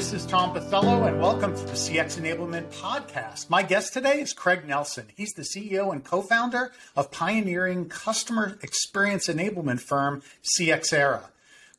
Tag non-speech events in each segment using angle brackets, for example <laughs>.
this is Tom Pisello, and welcome to the CX Enablement Podcast. My guest today is Craig Nelson. He's the CEO and co founder of pioneering customer experience enablement firm CXera.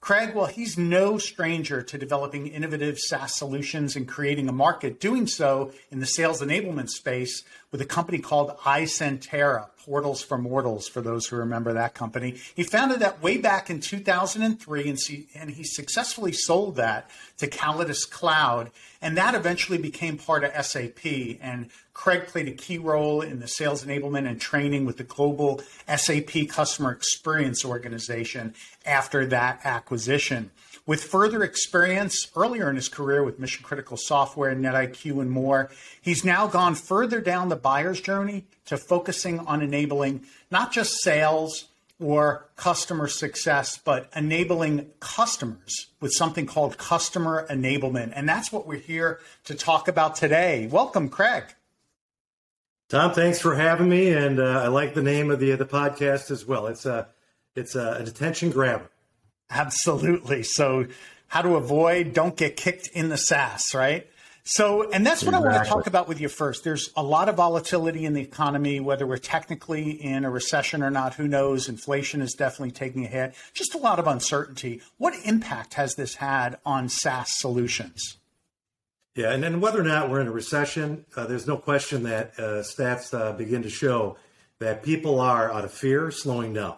Craig, well, he's no stranger to developing innovative SaaS solutions and creating a market, doing so in the sales enablement space with a company called iCentera, Portals for Mortals, for those who remember that company. He founded that way back in 2003, and, see, and he successfully sold that to Callidus Cloud, and that eventually became part of SAP. And Craig played a key role in the sales enablement and training with the global SAP customer experience organization after that acquisition. With further experience earlier in his career with mission critical software, NetIQ, and more, he's now gone further down the buyer's journey to focusing on enabling not just sales or customer success, but enabling customers with something called customer enablement. And that's what we're here to talk about today. Welcome, Craig. Tom, thanks for having me, and uh, I like the name of the the podcast as well. It's a it's a, a attention grabber. Absolutely. So, how to avoid don't get kicked in the SaaS, right? So, and that's what exactly. I want to talk about with you first. There's a lot of volatility in the economy, whether we're technically in a recession or not, who knows? Inflation is definitely taking a hit. Just a lot of uncertainty. What impact has this had on SaaS solutions? Yeah, and then whether or not we're in a recession, uh, there's no question that uh, stats uh, begin to show that people are, out of fear, slowing down.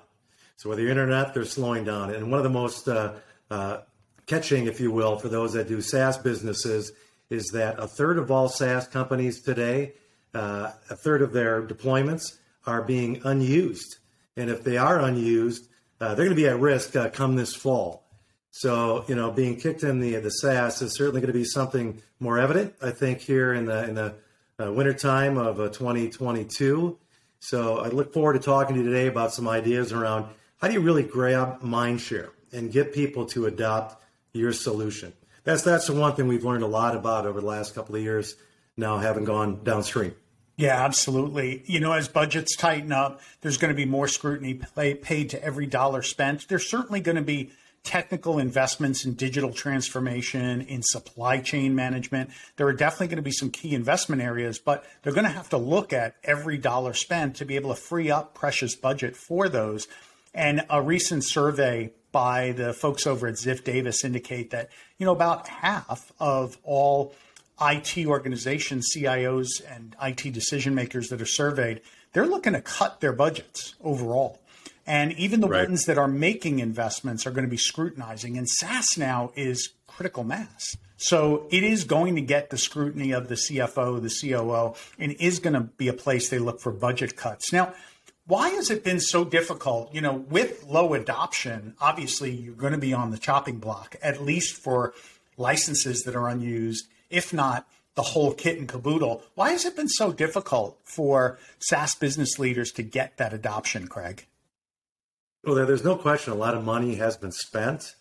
So whether you're internet, they're slowing down. And one of the most uh, uh, catching, if you will, for those that do SaaS businesses is that a third of all SaaS companies today, uh, a third of their deployments are being unused. And if they are unused, they're going to be at risk come this fall. So, you know, being kicked in the the SaaS is certainly going to be something more evident, I think, here in the in the uh, wintertime of uh, 2022. So, I look forward to talking to you today about some ideas around how do you really grab mindshare and get people to adopt your solution. That's that's the one thing we've learned a lot about over the last couple of years. Now, having gone downstream. Yeah, absolutely. You know, as budgets tighten up, there's going to be more scrutiny paid to every dollar spent. There's certainly going to be technical investments in digital transformation, in supply chain management. There are definitely going to be some key investment areas, but they're going to have to look at every dollar spent to be able to free up precious budget for those. And a recent survey by the folks over at Ziff Davis indicate that, you know, about half of all IT organizations, CIOs and IT decision makers that are surveyed, they're looking to cut their budgets overall. And even the right. ones that are making investments are going to be scrutinizing. And SaaS now is critical mass. So it is going to get the scrutiny of the CFO, the COO, and is going to be a place they look for budget cuts. Now, why has it been so difficult? You know, with low adoption, obviously you're going to be on the chopping block, at least for licenses that are unused, if not the whole kit and caboodle. Why has it been so difficult for SaaS business leaders to get that adoption, Craig? Well, there's no question a lot of money has been spent.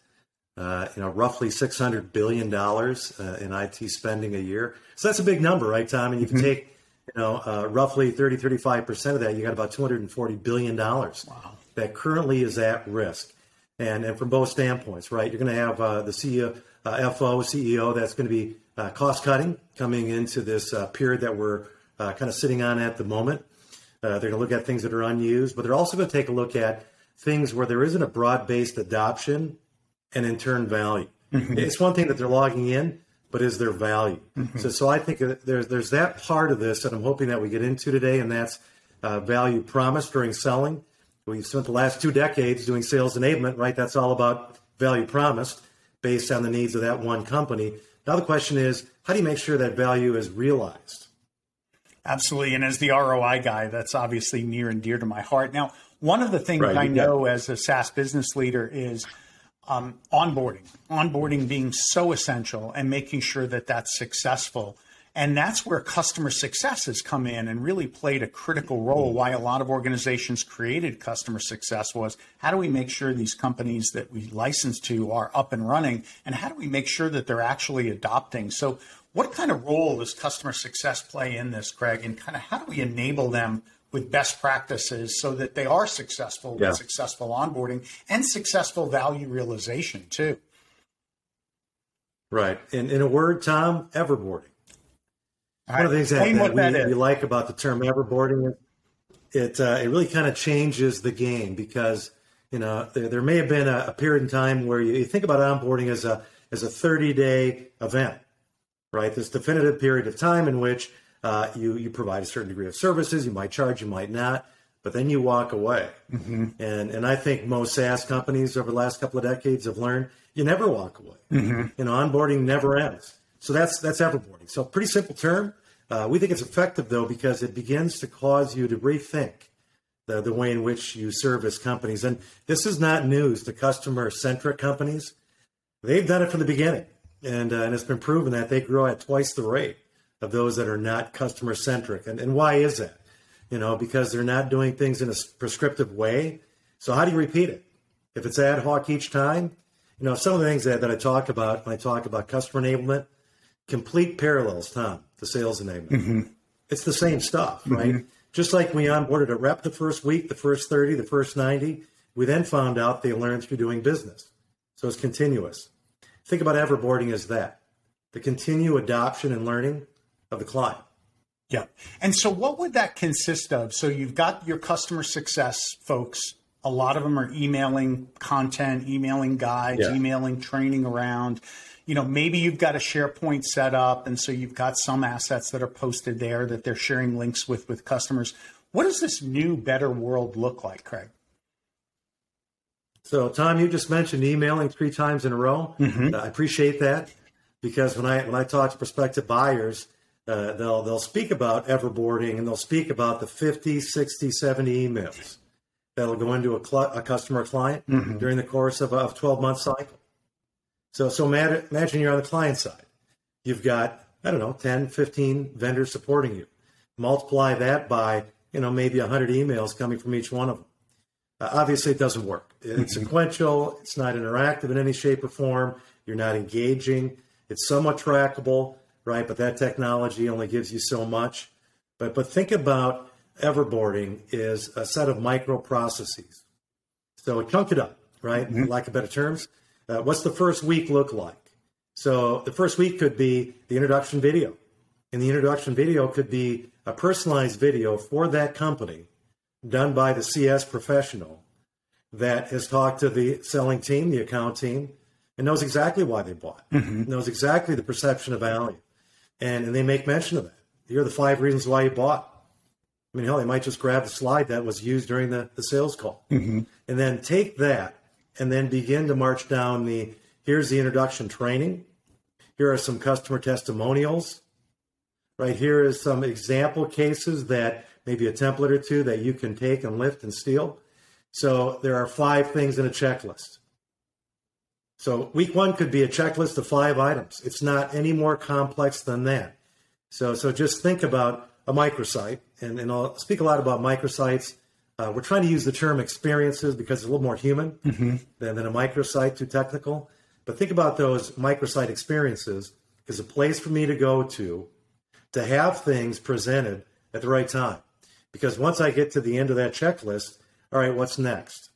Uh, you know, roughly six hundred billion dollars uh, in IT spending a year. So that's a big number, right, Tom? And you can mm-hmm. take, you know, uh, roughly 30, 35 percent of that. You got about two hundred and forty billion dollars wow. that currently is at risk. And and from both standpoints, right? You're going to have uh, the CEO, uh, FO, CEO that's going to be uh, cost cutting coming into this period that we're kind of sitting on at the moment. they're going to look at things that are unused, but they're also going to take a look at things where there isn't a broad based adoption and in turn value. Mm-hmm. It's one thing that they're logging in, but is there value? Mm-hmm. So, so I think there's there's that part of this that I'm hoping that we get into today, and that's uh, value promised during selling. We've spent the last two decades doing sales enablement, right? That's all about value promised based on the needs of that one company. Now the question is, how do you make sure that value is realized? Absolutely. And as the ROI guy, that's obviously near and dear to my heart. Now, one of the things right, I know as a SaaS business leader is um, onboarding, onboarding being so essential and making sure that that's successful. And that's where customer success has come in and really played a critical role. Why a lot of organizations created customer success was how do we make sure these companies that we license to are up and running? And how do we make sure that they're actually adopting? So, what kind of role does customer success play in this, Craig? And kind of how do we enable them with best practices so that they are successful yeah. with successful onboarding and successful value realization too. Right. In, in a word, Tom, everboarding. One of the things that, that we, we like about the term everboarding it uh, it really kind of changes the game because you know there, there may have been a, a period in time where you, you think about onboarding as a as a 30 day event, right? This definitive period of time in which uh, you you provide a certain degree of services. You might charge, you might not, but then you walk away. And and I think most SaaS companies over the last couple of decades have learned you never walk away. You know, onboarding never ends. So that's that's everboarding. So pretty simple term. Uh, we think it's effective though because it begins to cause you to rethink the, the way in which you service companies. And this is not news to customer centric companies. They've done it from the beginning, and, uh, and it's been proven that they grow at twice the rate of those that are not customer centric. And, and why is that? You know, because they're not doing things in a prescriptive way. So how do you repeat it? If it's ad hoc each time, you know, some of the things that, that I talk about when I talk about customer enablement, complete parallels, Tom, to sales enablement. Mm-hmm. It's the same stuff, mm-hmm. right? Just like we onboarded a rep the first week, the first 30, the first 90, we then found out they learned through doing business. So it's continuous. Think about everboarding as that the continued adoption and learning of the client. Yeah. And so what would that consist of? So you've got your customer success folks. A lot of them are emailing content, emailing guides, Yeah. emailing training around. You know, maybe you've got a SharePoint set up and so you've got some assets that are posted there that they're sharing links with with customers. What does this new better world look like, Craig? So, Tom, you just mentioned emailing three times in a row. Uh, I appreciate that because when I when I talk to prospective buyers, uh, they'll they'll speak about everboarding and they'll speak about the 50, 60, 70 emails that'll go into a, cl- a customer client during the course of a 12 month cycle. So, so imagine, imagine you're on the client side. You've got, I don't know, 10, 15 vendors supporting you. Multiply that by, you know, maybe 100 emails coming from each one of them. Uh, obviously, it doesn't work. It's sequential. It's not interactive in any shape or form. You're not engaging. It's somewhat trackable, right? But that technology only gives you so much. But but think about everboarding is a set of microprocesses. So chunk it up, right? For lack of better terms. Uh, what's the first week look like? So the first week could be the introduction video, and the introduction video could be a personalized video for that company done by the CS professional that has talked to the selling team, the account team, and knows exactly why they bought, knows exactly the perception of value. And, and they make mention of that. Here are the five reasons why you bought. I mean, hell, they might just grab the slide that was used during the, the sales call mm-hmm. and then take that and then begin to march down the here's the introduction training. Here are some customer testimonials. Right here is some example cases that maybe a template or two that you can take and lift and steal. So there are five things in a checklist. So week one could be a checklist of five items. It's not any more complex than that. So so just think about a microsite, and, and I'll speak a lot about microsites. Uh, we're trying to use the term experiences because it's a little more human than, than a microsite, too technical. But think about those microsite experiences as a place for me to go to to have things presented at the right time. Because once I get to the end of that checklist, all right, what's next?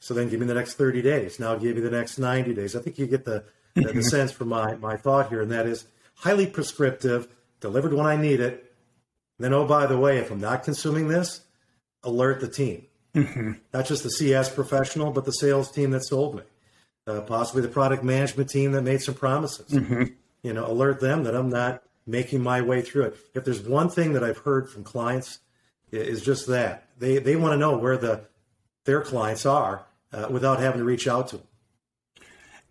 So then give me the next 30 days. Now give me the next 90 days. I think you get the, the, the mm-hmm. sense from my, my thought here, and that is highly prescriptive, delivered when I need it. Then, oh, by the way, if I'm not consuming this, alert the team. Mm-hmm. Not just the CS professional, but the sales team that sold me. Uh, possibly the product management team that made some promises. Mm-hmm. You know, alert them that I'm not making my way through it. If there's one thing that I've heard from clients, is just that they they want to know where the their clients are uh, without having to reach out to them.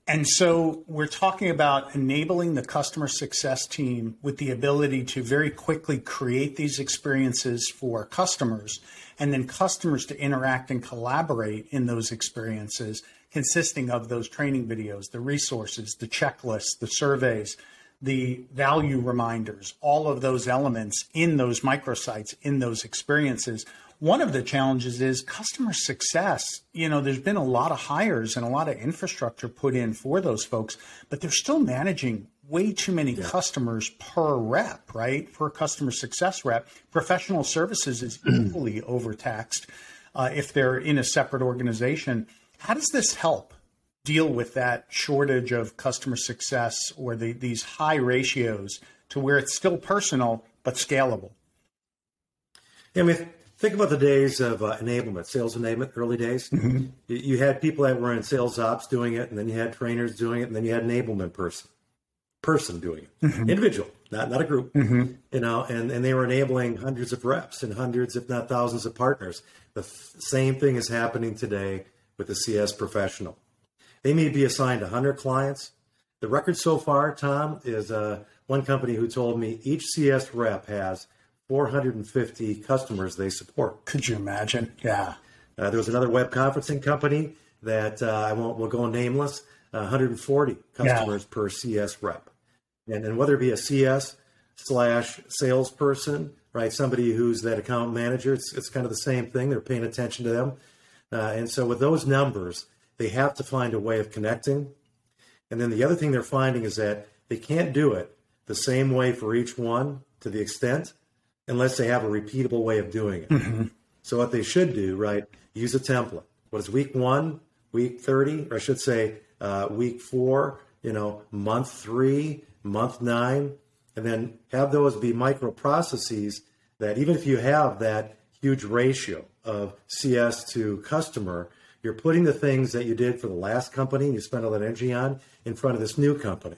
And so we're talking about enabling the customer success team with the ability to very quickly create these experiences for customers and then customers to interact and collaborate in those experiences consisting of those training videos, the resources, the checklists, the surveys, the value reminders, all of those elements in those microsites, in those experiences. One of the challenges is customer success. You know, there's been a lot of hires and a lot of infrastructure put in for those folks, but they're still managing way too many customers per rep, right? For a customer success rep. Professional services is <clears throat> equally overtaxed uh, if they're in a separate organization. How does this help deal with that shortage of customer success or the, these high ratios to where it's still personal but scalable? Yeah, I mean, think about the days of uh, enablement, sales enablement, early days. Mm-hmm. You, had people that were in sales ops doing it, and then you had trainers doing it, and then you had enablement person, person doing it, mm-hmm. individual, not not a group. Mm-hmm. You know, and and they were enabling hundreds of reps and hundreds, if not thousands, of partners. The same thing is happening today with the CS professional. They may be assigned 100 clients. The record so far, Tom, is uh, one company who told me each CS rep has 450 customers they support. Could you imagine? Yeah. Uh, there was another web conferencing company that uh, I won't, will go nameless, uh, 140 customers yeah. per CS rep. And, and whether it be a CS slash salesperson, right, somebody who's that account manager, it's, it's kind of the same thing. They're paying attention to them. Uh, and so with those numbers, they have to find a way of connecting. And then the other thing they're finding is that they can't do it the same way for each one to the extent unless they have a repeatable way of doing it. Mm-hmm. So what they should do, right? Use a template. What is week one, week thirty, or I should say, uh, week four. You know, month three, month nine, and then have those be micro processes that even if you have that huge ratio of CS to customer, you're putting the things that you did for the last company and you spent all that energy on in front of this new company.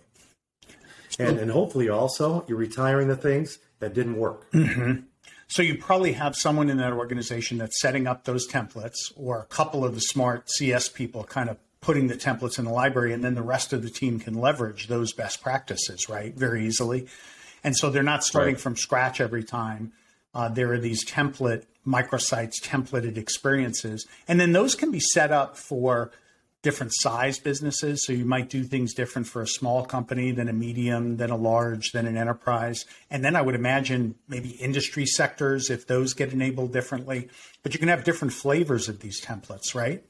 And, and hopefully also you're retiring the things that didn't work. Mm-hmm. So you probably have someone in that organization that's setting up those templates, or a couple of the smart CS people kind of putting the templates in the library, and then the rest of the team can leverage those best practices, right, very easily. And so they're not starting right. from scratch every time. Uh, there are these template microsites, templated experiences, and then those can be set up for different size businesses. So you might do things different for a small company than a medium, than a large, than an enterprise. And then I would imagine maybe industry sectors if those get enabled differently. But you can have different flavors of these templates, right?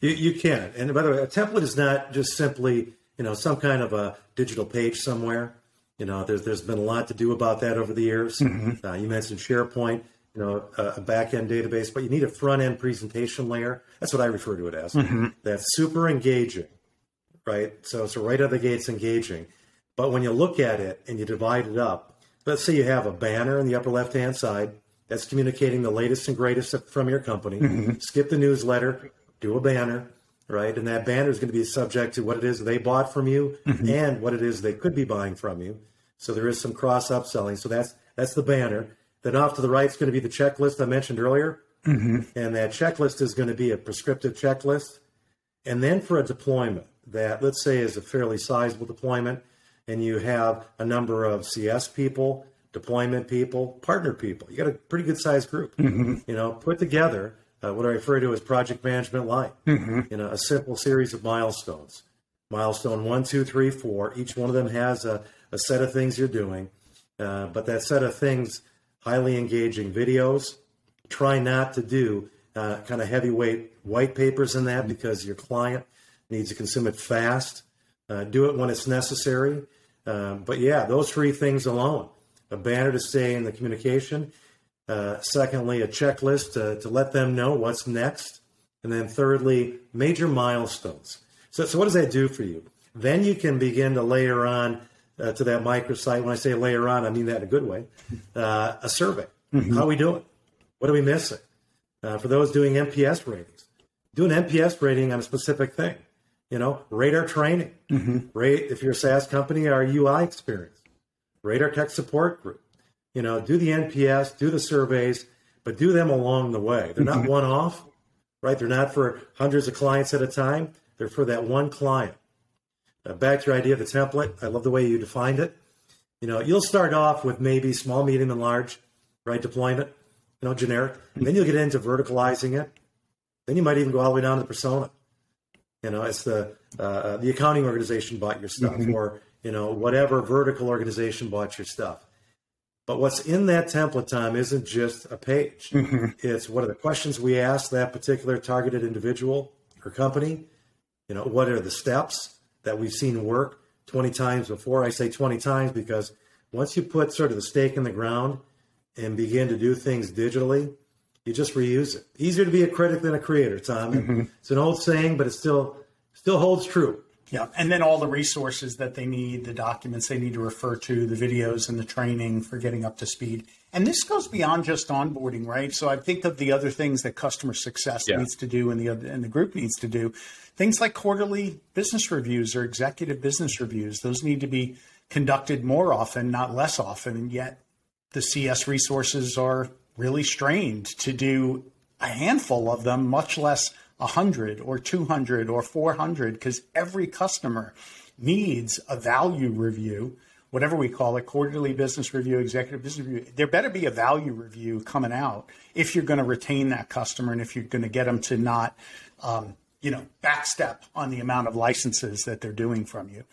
You, you can. And by the way, a template is not just simply, you know, some kind of a digital page somewhere. You know, there's there's been a lot to do about that over the years. Mm-hmm. Uh, you mentioned SharePoint you know, a, a back end database, but you need a front end presentation layer. That's what I refer to it as. Mm-hmm. That's super engaging, right? So it's right out of the gates engaging. But when you look at it and you divide it up, let's say you have a banner in the upper left hand side that's communicating the latest and greatest from your company. Mm-hmm. Skip the newsletter, do a banner, right? And that banner is going to be subject to what it is they bought from you mm-hmm. and what it is they could be buying from you. So there is some cross upselling. So that's that's the banner. Then off to the right is going to be the checklist I mentioned earlier. Mm-hmm. And that checklist is going to be a prescriptive checklist. And then for a deployment that, let's say, is a fairly sizable deployment, and you have a number of CS people, deployment people, partner people, you got a pretty good sized group. Mm-hmm. You know, put together uh, what I refer to as project management line. Mm-hmm. You know, a simple series of milestones. Milestone one, two, three, four. Each one of them has a, a set of things you're doing, uh, but that set of things highly engaging videos. Try not to do uh, kind of heavyweight white papers in that because your client needs to consume it fast. Uh, do it when it's necessary. Um, but yeah, those three things alone a banner to stay in the communication. Uh, secondly, a checklist to, to let them know what's next. And then thirdly, major milestones. So, so what does that do for you? Then you can begin to layer on uh, to that microsite. When I say layer on, I mean that in a good way. Uh, a survey. Mm-hmm. How are we doing? What are we missing? Uh, for those doing NPS ratings, do an NPS rating on a specific thing. You know, rate our training. Mm-hmm. Rate if you're a SaaS company, our UI experience. Rate our tech support group. You know, do the NPS, do the surveys, but do them along the way. They're not mm-hmm. one off, right? They're not for hundreds of clients at a time. They're for that one client. Uh, back to your idea of the template. I love the way you defined it. You know, you'll start off with maybe small, medium, and large, right? Deployment, you know, generic. And then you'll get into verticalizing it. Then you might even go all the way down to the persona. You know, it's the uh, uh the accounting organization bought your stuff, mm-hmm. or you know, whatever vertical organization bought your stuff. But what's in that template, Tom, isn't just a page. Mm-hmm. It's what are the questions we ask that particular targeted individual or company. You know, what are the steps? That we've seen work 20 times before. I say 20 times because once you put sort of the stake in the ground and begin to do things digitally, you just reuse it. Easier to be a critic than a creator, Tom. Mm-hmm. It's an old saying, but it still still holds true. Yeah, and then all the resources that they need, the documents they need to refer to, the videos and the training for getting up to speed. And this goes beyond just onboarding, right? So I think of the other things that customer success yeah. needs to do and the and the group needs to do. Things like quarterly business reviews or executive business reviews. Those need to be conducted more often, not less often. And yet the CS resources are really strained to do a handful of them, much less 100 or 200 or 400, because every customer needs a value review, whatever we call it, quarterly business review, executive business review. There better be a value review coming out if you're going to retain that customer and if you're going to get them to not, um, you know, backstep on the amount of licenses that they're doing from you.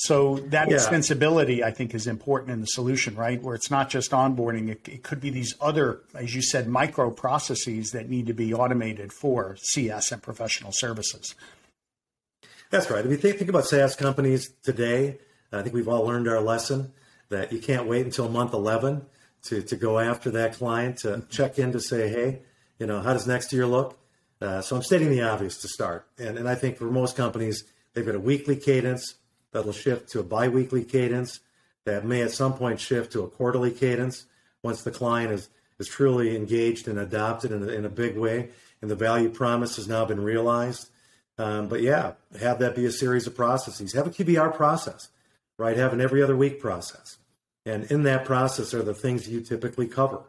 So that yeah. extensibility, I think, is important in the solution, right? Where it's not just onboarding; it, it, could be these other, as you said, micro processes that need to be automated for CS and professional services. That's right. If you think, think about SaaS companies today, I think we've all learned our lesson that you can't wait until month 11 to, to go after that client to check in to say, hey, you know, how does next year look? Uh, so I'm stating the obvious to start. And, and I think for most companies, they've got a weekly cadence that'll shift to a biweekly cadence that may at some point shift to a quarterly cadence once the client is, is truly engaged and adopted in a, in a big way and the value promise has now been realized. Um, but yeah, have that be a series of processes. Have a QBR process, right? Have an every other week process. And in that process are the things you typically cover.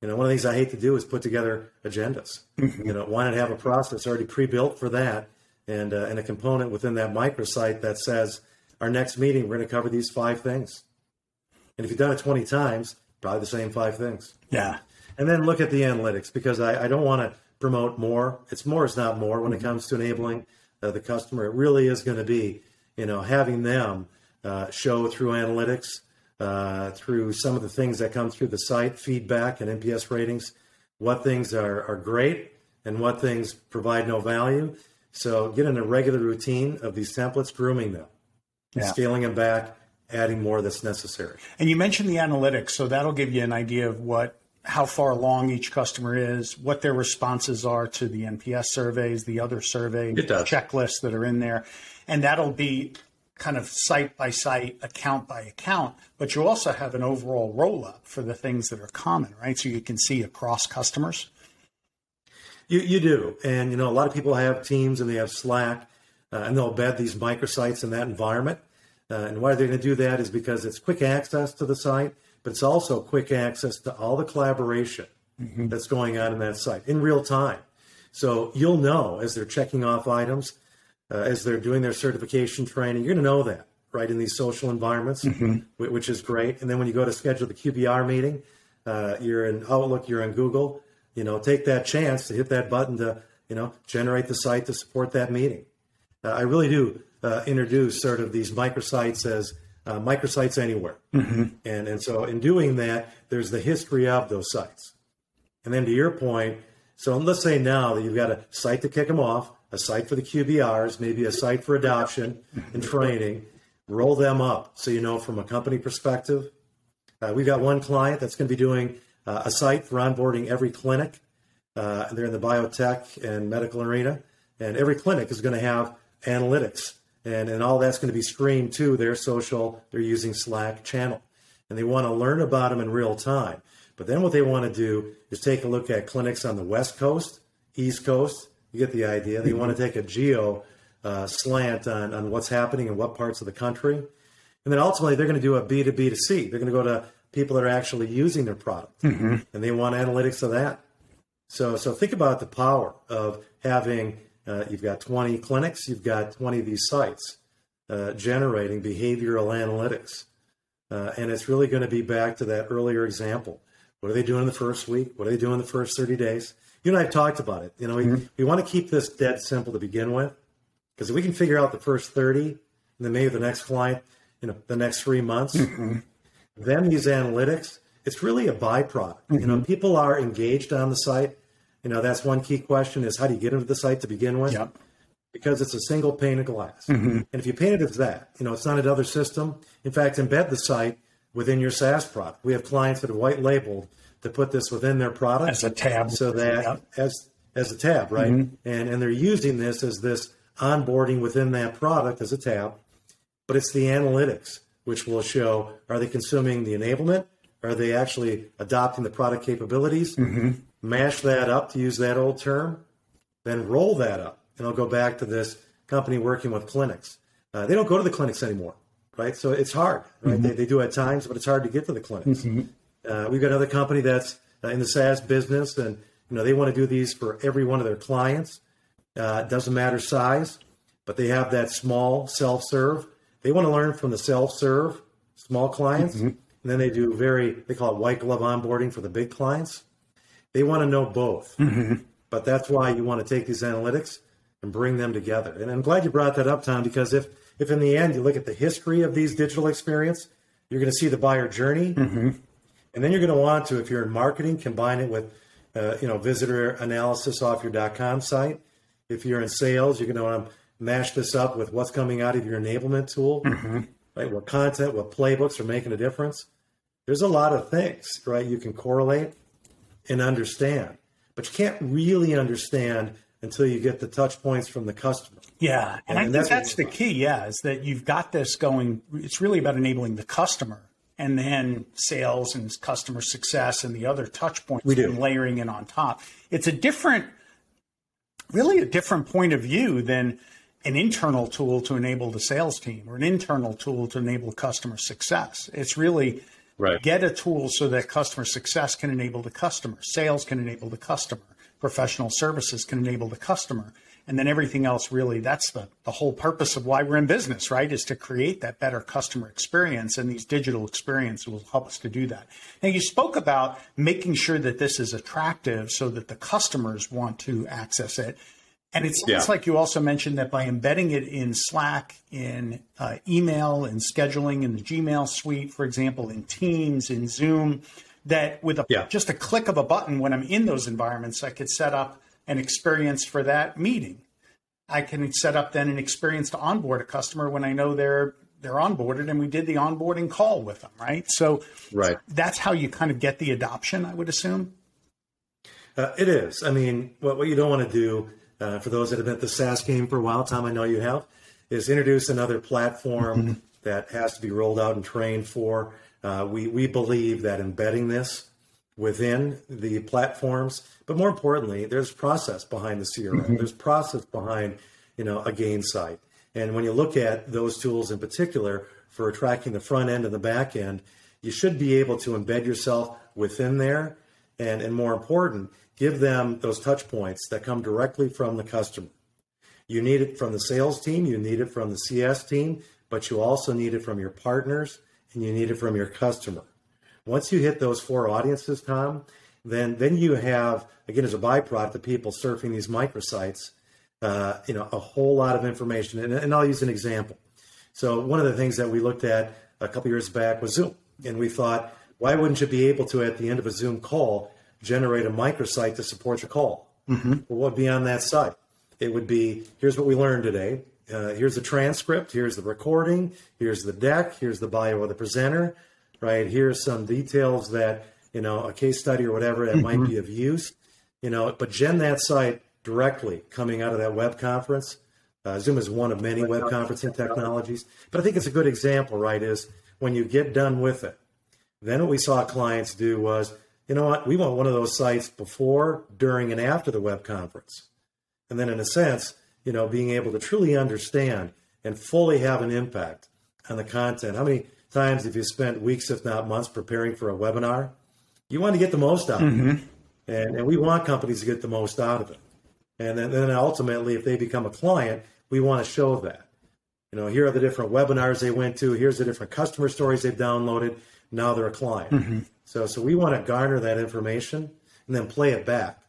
You know, one of the things I hate to do is put together agendas. Mm-hmm. You know, why not have a process already pre-built for that and, uh, and a component within that microsite that says, our next meeting, we're going to cover these five things. And if you've done it 20 times, probably the same five things. Yeah. And then look at the analytics because I, I don't want to promote more. It's more is not more when it mm-hmm. comes to enabling uh, the customer. It really is going to be, you know, having them uh, show through analytics, uh, through some of the things that come through the site, feedback and NPS ratings, what things are, are great and what things provide no value so get in a regular routine of these templates, grooming them, yeah. scaling them back, adding more that's necessary. And you mentioned the analytics, so that'll give you an idea of what how far along each customer is, what their responses are to the NPS surveys, the other survey checklists that are in there. And that'll be kind of site by site, account by account, but you also have an overall roll up for the things that are common, right? So you can see across customers. You, you do. And, you know, a lot of people have teams and they have Slack uh, and they'll embed these microsites in that environment. Uh, and why they're going to do that is because it's quick access to the site, but it's also quick access to all the collaboration mm-hmm. that's going on in that site in real time. So you'll know as they're checking off items, uh, as they're doing their certification training, you're going to know that, right, in these social environments, mm-hmm. which is great. And then when you go to schedule the QBR meeting, uh, you're in Outlook, you're in Google, you know, take that chance to hit that button to, you know, generate the site to support that meeting. Uh, I really do uh, introduce sort of these microsites as uh, microsites anywhere. Mm-hmm. And, and so in doing that, there's the history of those sites. And then to your point, so let's say now that you've got a site to kick them off, a site for the QBRs, maybe a site for adoption and training, roll them up so you know from a company perspective. Uh, we've got one client that's going to be doing uh, a site for onboarding every clinic. Uh, they're in the biotech and medical arena, and every clinic is going to have analytics, and, and all that's going to be streamed to their social. They're using Slack channel, and they want to learn about them in real time. But then what they want to do is take a look at clinics on the West Coast, East Coast. You get the idea. They want to take a geo uh, slant on, on what's happening in what parts of the country. And then ultimately, they're going to do a B2B to C. They're going to go to people that are actually using their product, mm-hmm. and they want analytics of that. So, so think about the power of having. Uh, you've got 20 clinics, you've got 20 of these sites uh, generating behavioral analytics, uh, and it's really going to be back to that earlier example. What are they doing in the first week? What are they doing in the first 30 days? You and I have talked about it. You know, we, mm-hmm. we want to keep this dead simple to begin with, because if we can figure out the first 30, and then maybe the next client, you know, the next three months. Mm-hmm then these analytics, it's really a byproduct. Mm-hmm. You know, mm-hmm. people are engaged on the site. You know, that's one key question is how do you get into the site to begin with? Yep. Because it's a single pane of glass. Mm-hmm. And if you paint it as that, you know, it's not another system. In fact, embed the site within your SaaS product. We have clients that have white labeled to put this within their product As a tab. so that Yeah. as as a tab, right? And and they're using this as this onboarding within that product as a tab, but it's the analytics which will show are they consuming the enablement? Are they actually adopting the product capabilities? Mash that up to use that old term, then roll that up. And I'll go back to this company working with clinics. Uh, they don't go to the clinics anymore, right? So it's hard, right? They, they do at times, but it's hard to get to the clinics. Uh, we've got another company that's uh, in the SaaS business, and you know they want to do these for every one of their clients. Uh, it doesn't matter size, but they have that small self-serve. They want to learn from the self-serve small clients, mm-hmm. and then they do very they call it white glove onboarding for the big clients. They want to know both, mm-hmm. but that's why you want to take these analytics and bring them together. And I'm glad you brought that up, Tom, because if if in the end you look at the history of these digital experience, you're going to see the buyer journey, mm-hmm. and then you're going to want to, if you're in marketing, combine it with uh, you know visitor analysis off your .com site. If you're in sales, you're going to um, want to mash this up with what's coming out of your enablement tool, mm-hmm. right? What content, what playbooks are making a difference. There's a lot of things, right? You can correlate and understand, but you can't really understand until you get the touch points from the customer. Yeah, and, And I think that's that's, the key. Yeah, is that you've got this going. It's really about enabling the customer, and then sales and customer success and the other touch points. We do. and layering in on top. It's a different, really a different point of view than an internal tool to enable the sales team or an internal tool to enable customer success. It's really Right. get a tool so that customer success can enable the customer, sales can enable the customer, professional services can enable the customer. And then everything else really, that's the, the whole purpose of why we're in business, right? Is to create that better customer experience. And these digital experiences will help us to do that. Now, you spoke about making sure that this is attractive so that the customers want to access it. And it sounds Yeah. like you also mentioned that by embedding it in Slack, in uh, email, in scheduling, in the Gmail suite, for example, in Teams, in Zoom, that with a, Yeah. just a click of a button when I'm in those environments, I could set up an experience for that meeting. I can set up then an experience to onboard a customer when I know they're they're onboarded and we did the onboarding call with them, right? So Right. that's how you kind of get the adoption, I would assume. Uh, it is. I mean, what, what you don't want to do, uh, for those that have been at the SaaS game for a while, Tom, I know you have, is introduce another platform that has to be rolled out and trained for. Uh, we, we believe that embedding this within the platforms, but more importantly, there's process behind the CRM. There's process behind, you know, a Gainsight. And when you look at those tools in particular for tracking the front end and the back end, you should be able to embed yourself within there and, and more important, give them those touch points that come directly from the customer. You need it from the sales team, you need it from the CS team, but you also need it from your partners and you need it from your customer. Once you hit those four audiences, Tom, then then you have again as a byproduct of people surfing these microsites, uh, you know, a whole lot of information. And, and I'll use an example. So one of the things that we looked at a couple years back was Zoom, and we thought, why wouldn't you be able to at the end of a Zoom call generate a microsite to support your call? Mm-hmm. Well, what would be on that site? It would be here's what we learned today. Uh, here's the transcript. Here's the recording. Here's the deck. Here's the bio of the presenter. Right. Here's some details that you know a case study or whatever that might be of use. You know, but gen that site directly coming out of that web conference. Uh, Zoom is one of many web conferencing technologies, but I think it's a good example. Right? Is when you get done with it, then what we saw clients do was, you know what, we want one of those sites before, during, and after the web conference. And then, in a sense, you know, being able to truly understand and fully have an impact on the content. How many times have you spent weeks, if not months, preparing for a webinar? You want to get the most out of it. Mm-hmm. And, and we want companies to get the most out of it. And then, then ultimately, if they become a client, we want to show that. You know, here are the different webinars they went to. Here's the different customer stories they've downloaded. Now they're a client. So, so we want to garner that information and then play it back.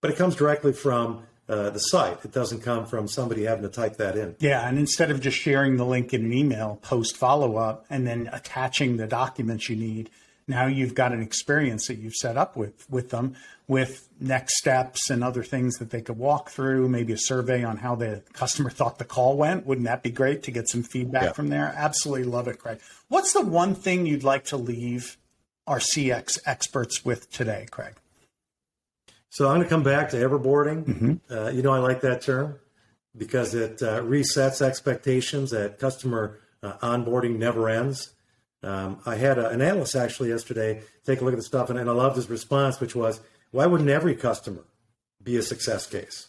But it comes directly from uh, the site. It doesn't come from somebody having to type that in. Yeah, and instead of just sharing the link in an email, post follow up, and then attaching the documents you need, now you've got an experience that you've set up with with them, with next steps and other things that they could walk through. Maybe a survey on how the customer <laughs> thought the call went. Wouldn't that be great to get some feedback Yeah. from there? Absolutely love it, Craig. What's the one thing you'd like to leave our CX experts with today, Craig? So I'm going to come back to everboarding. Mm-hmm. Uh, you know, I like that term because it uh, resets expectations that customer uh, onboarding never ends. Um, I had a, an analyst actually yesterday take a look at the stuff, and, and I loved his response, which was, "Why wouldn't every customer be a success case?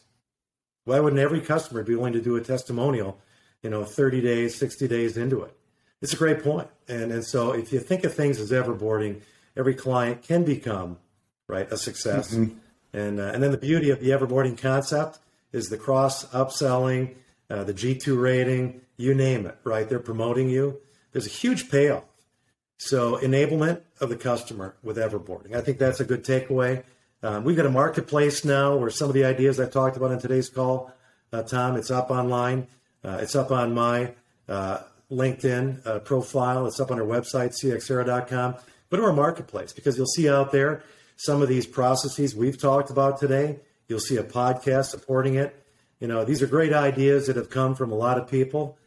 Why wouldn't every customer be willing to do a testimonial, you know, 30 days, 60 days into it?" It's a great point, and and so if you think of things as everboarding, every client can become right a success, mm-hmm. and uh, and then the beauty of the everboarding concept is the cross upselling, uh, the G2 rating, you name it, right? They're promoting you. There's a huge payoff. So enablement of the customer with everboarding. I think that's a good takeaway. Um, we've got a marketplace now where some of the ideas I talked about in today's call, uh, Tom, it's up online. Uh, it's up on my uh, LinkedIn uh, profile. It's up on our website, cxera.com. To our marketplace because you'll see out there some of these processes we've talked about today You'll see a podcast supporting it. You know, these are great ideas that have come from a lot of people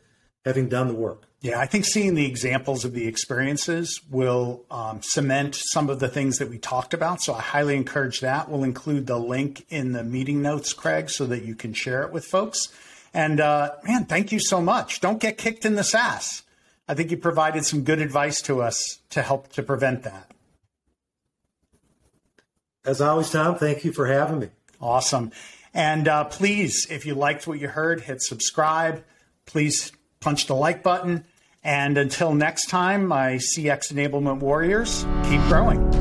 having done the work. Yeah, I think seeing the examples of the experiences will um, cement some of the things that we talked about. So I highly encourage that. We'll include the link in the meeting notes, Craig, so that you can share it with folks. And uh, man, thank you so much. Don't get kicked in the SaaS. I think you provided some good advice to us to help to prevent that. As always, Tom, thank you for having me. Awesome. And uh, please, if you liked what you heard, hit subscribe. Please punch the like button. And until next time, my CX Enablement Warriors, keep growing.